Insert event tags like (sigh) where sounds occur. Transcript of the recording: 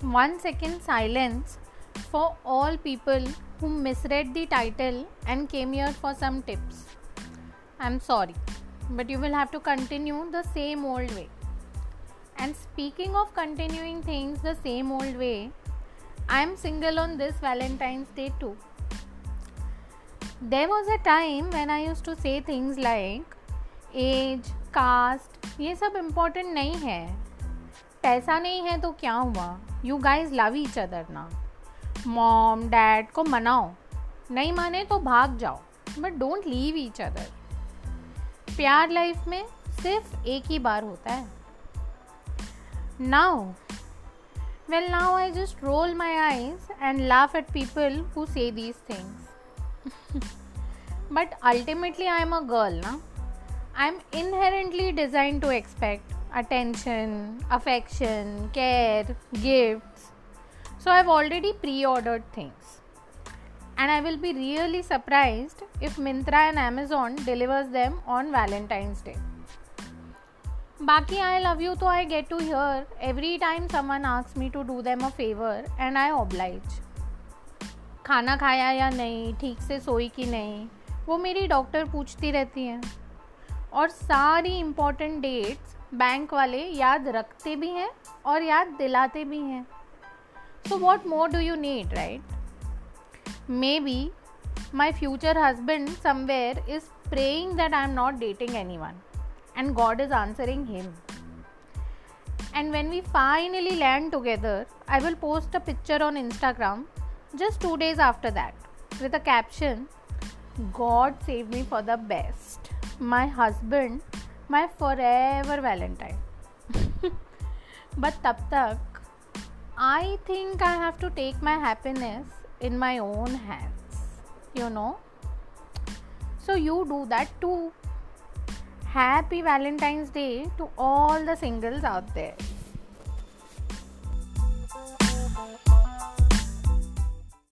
one second silence for all people who misread the title and came here for some tips. I'm sorry, but you will have to continue the same old way. And speaking of continuing things the same old way, I'm single on this Valentine's Day too. There was a time when I used to say things like as caste ये सब important नहीं है पैसा नहीं है तो क्या हुआ? You guys love each other ना। मॉम डैड को मनाओ। नहीं माने तो भाग जाओ but don't leave each other प्यार लाइफ में सिर्फ़ एक ही बार होता है। Now well now I just roll my eyes and laugh at people who say these things but ultimately I am a girl ना I am inherently design to expect attention, affection, care, gifts. So I've already pre ordered things. And I will be really surprised if Mintra and Amazon delivers them on Valentine's Day. Baki I love you तो I get to hear every time someone asks me to do them a favor and I oblige. खाना खाया या नहीं ठीक से सोई कि नहीं वो मेरी डॉक्टर पूछती रहती हैं और सारी इम्पोर्टेंट डेट्स बैंक वाले याद रखते भी हैं और याद दिलाते भी हैं। So what more do you need right maybe my future husband somewhere is praying that I am not dating anyone and God is answering him and when we finally land together I will post a picture on Instagram just two days after that with a caption God save me for the best my husband my forever Valentine. (laughs) but tab tak, I think I have to take my happiness in my own hands, you know. So you do that too. Happy Valentine's Day to all the singles out there.